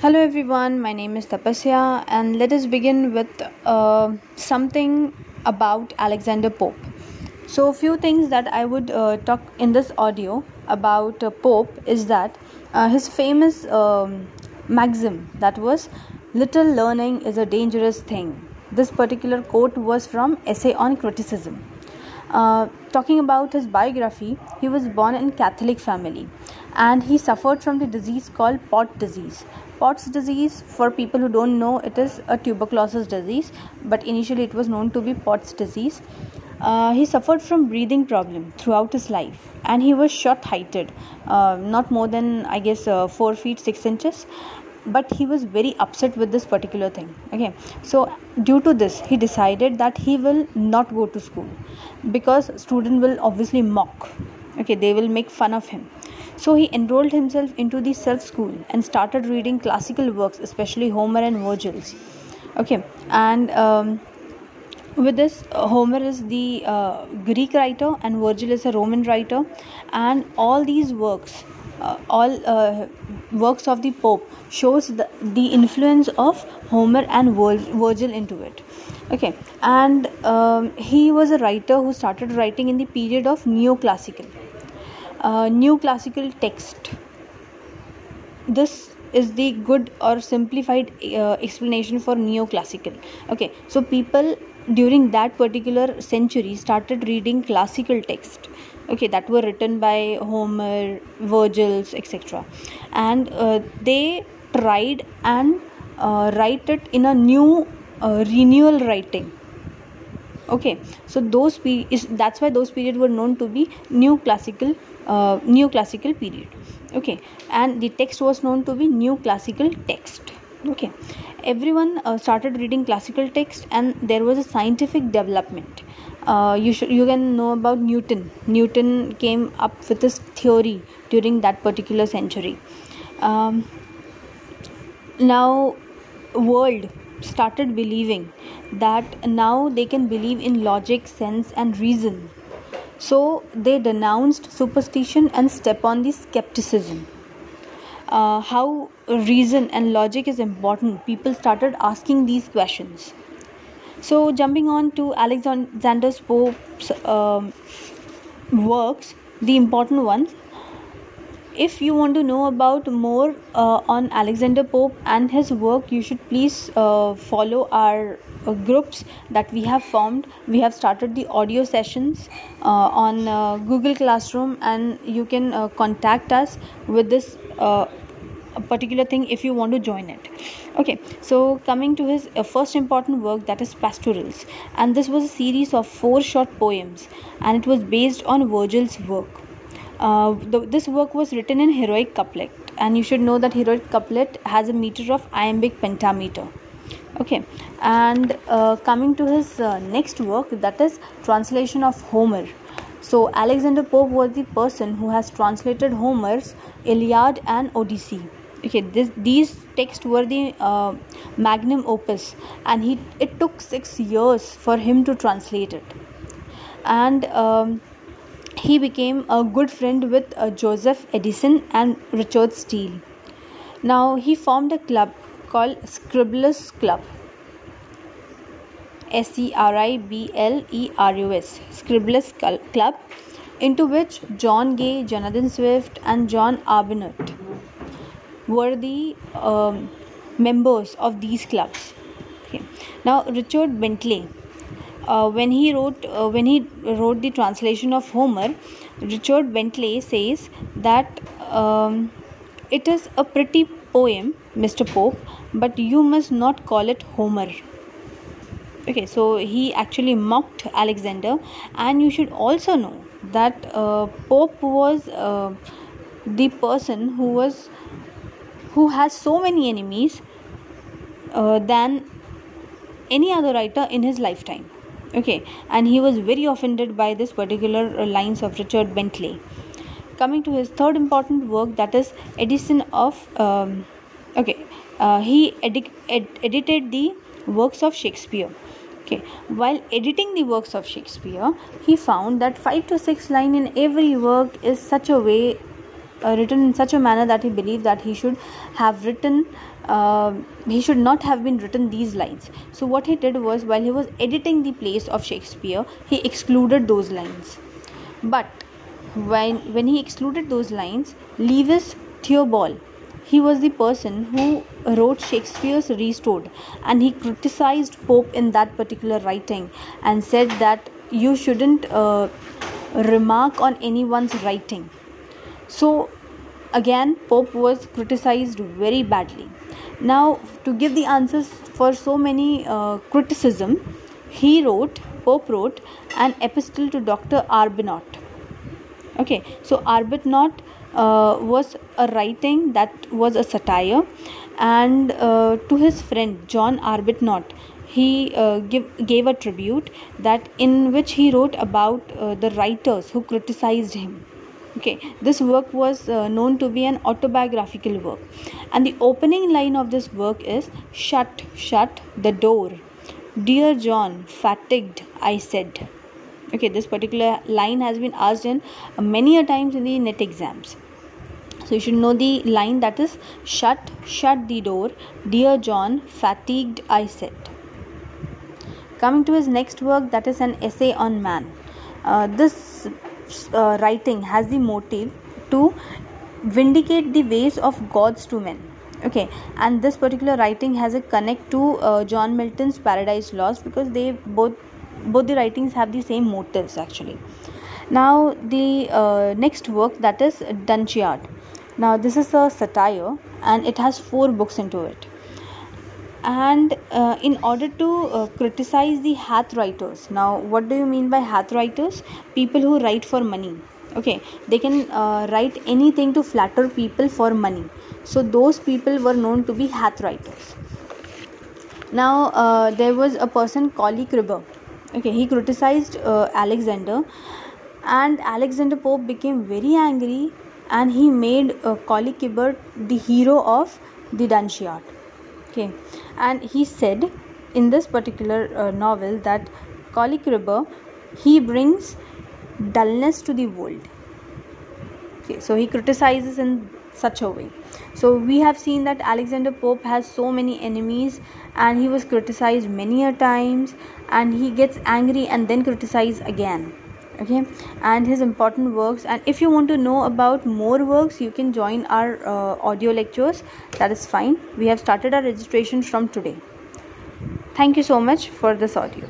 Hello everyone, my name is Tapasya, and let us begin with uh, something about Alexander Pope. So, a few things that I would uh, talk in this audio about uh, Pope is that uh, his famous um, maxim that was little learning is a dangerous thing. This particular quote was from Essay on Criticism. Uh, talking about his biography, he was born in Catholic family and he suffered from the disease called Pott disease. Pott's disease, for people who don't know, it is a tuberculosis disease, but initially it was known to be Pott's disease. Uh, he suffered from breathing problem throughout his life and he was short heighted uh, not more than i guess uh, 4 feet 6 inches but he was very upset with this particular thing okay? So due to this he decided that he will not go to school because student will obviously mock okay? They will make fun of him. So he enrolled himself into the self school and started reading classical works especially homer and virgil's okay? And um, with this uh, homer is the uh, greek writer and virgil is a roman writer and all these works uh, all uh, works of the pope shows the, the influence of homer and virgil into it. Okay and um, he was a writer who started writing in the period of neoclassical. Uh, neoclassical text. This is the good or simplified uh, explanation for neoclassical. Okay so people during that particular century started reading classical text okay that were written by homer virgils etc and uh, they tried and uh, write it in a new uh, renewal writing. Okay so those pe- is that's why those periods were known to be new classical uh, new classical period. Okay and the text was known to be new classical text. Okay everyone uh, started reading classical text and there was a scientific development uh, you should you can know about newton. Newton came up with this theory during that particular century. Um, now world started believing that now they can believe in logic sense and reason. So they denounced superstition and step on the skepticism. Uh, how reason and logic is important. People started asking these questions so, jumping on to Alexander Pope's um, works, the important ones. If you want to know about more uh, on Alexander Pope and his work, you should please uh, follow our uh, groups that we have formed. We have started the audio sessions uh, on uh, Google Classroom, and you can uh, contact us with this particular thing if you want to join it. Okay so coming to his uh, first important work that is pastorals. And this was a series of four short poems and it was based on virgil's work. Uh, the, this work was written in heroic couplet and you should know that heroic couplet has a meter of iambic pentameter. Okay and uh, coming to his uh, next work that is translation of homer. So alexander pope was the person who has translated homer's iliad and odyssey okay this these texts were the uh, magnum opus and he it took 6 years for him to translate it and um, he became a good friend with uh, Joseph Addison and Richard Steele. Now he formed a club called Scriblerus Club. S C R I B L E R U S Scriblerus Club into which John Gay, Jonathan Swift and John Arbuthnot were the um, members of these clubs okay. now richard bentley uh, when he wrote uh, when he wrote the translation of homer richard bentley says that um, it is a pretty poem mr pope but you must not call it homer okay so he actually mocked alexander and you should also know that uh, pope was uh, the person who was who has so many enemies uh, than any other writer in his lifetime. Okay and he was very offended by this particular uh, lines of richard bentley. Coming to his third important work that is edition of um, okay uh, he edi- ed- edited the works of shakespeare. Okay while editing the works of shakespeare he found that 5 to 6 line in every work is such a way uh, written in such a manner that he believed that he should have written uh, he should not have been written these lines. So what he did was while he was editing the plays of shakespeare he excluded those lines. But when when he excluded those lines lewis theobald he was the person who wrote shakespeare's restored and he criticized pope in that particular writing and said that you shouldn't uh, remark on anyone's writing so again pope was criticized very badly. Now to give the answers for so many uh, criticism he wrote pope wrote an epistle to dr arbuthnot. Okay so arbuthnot uh, was a writing that was a satire and uh, to his friend john arbuthnot he uh, give, gave a tribute that in which he wrote about uh, the writers who criticized him okay this work was uh, known to be an autobiographical work. And the opening line of this work is shut shut the door. Dear john fatigued i said. Okay this particular line has been asked in uh, many a times in the net exams. So you should know the line that is shut shut the door. Dear john fatigued i said. Coming to his next work that is an essay on man. Uh, this uh, writing has the motive to vindicate the ways of gods to men. Okay and this particular writing has a connect to uh, john milton's paradise lost because they both both the writings have the same motives actually. Now the uh, next work that is dunciad now this is a satire and it has four books into it and uh, in order to uh, criticize the hack writers now what do you mean by hack writers? People who write for money okay? They can uh, write anything to flatter people for money. So those people were known to be hack writers. Now uh, there was a person Colley Cibber okay? He criticized uh, alexander. And alexander pope became very angry and he made uh, Colley Cibber the hero of the dunciad okay. And he said in this particular uh, novel that Colley Cibber he brings dullness to the world. Okay so he criticizes in such a way. So we have seen that alexander pope has so many enemies and he was criticized many a times and he gets angry and then criticize again okay and his important works. And if you want to know about more works you can join our uh, audio lectures. That is fine. We have started our registration from today. Thank you so much for this audio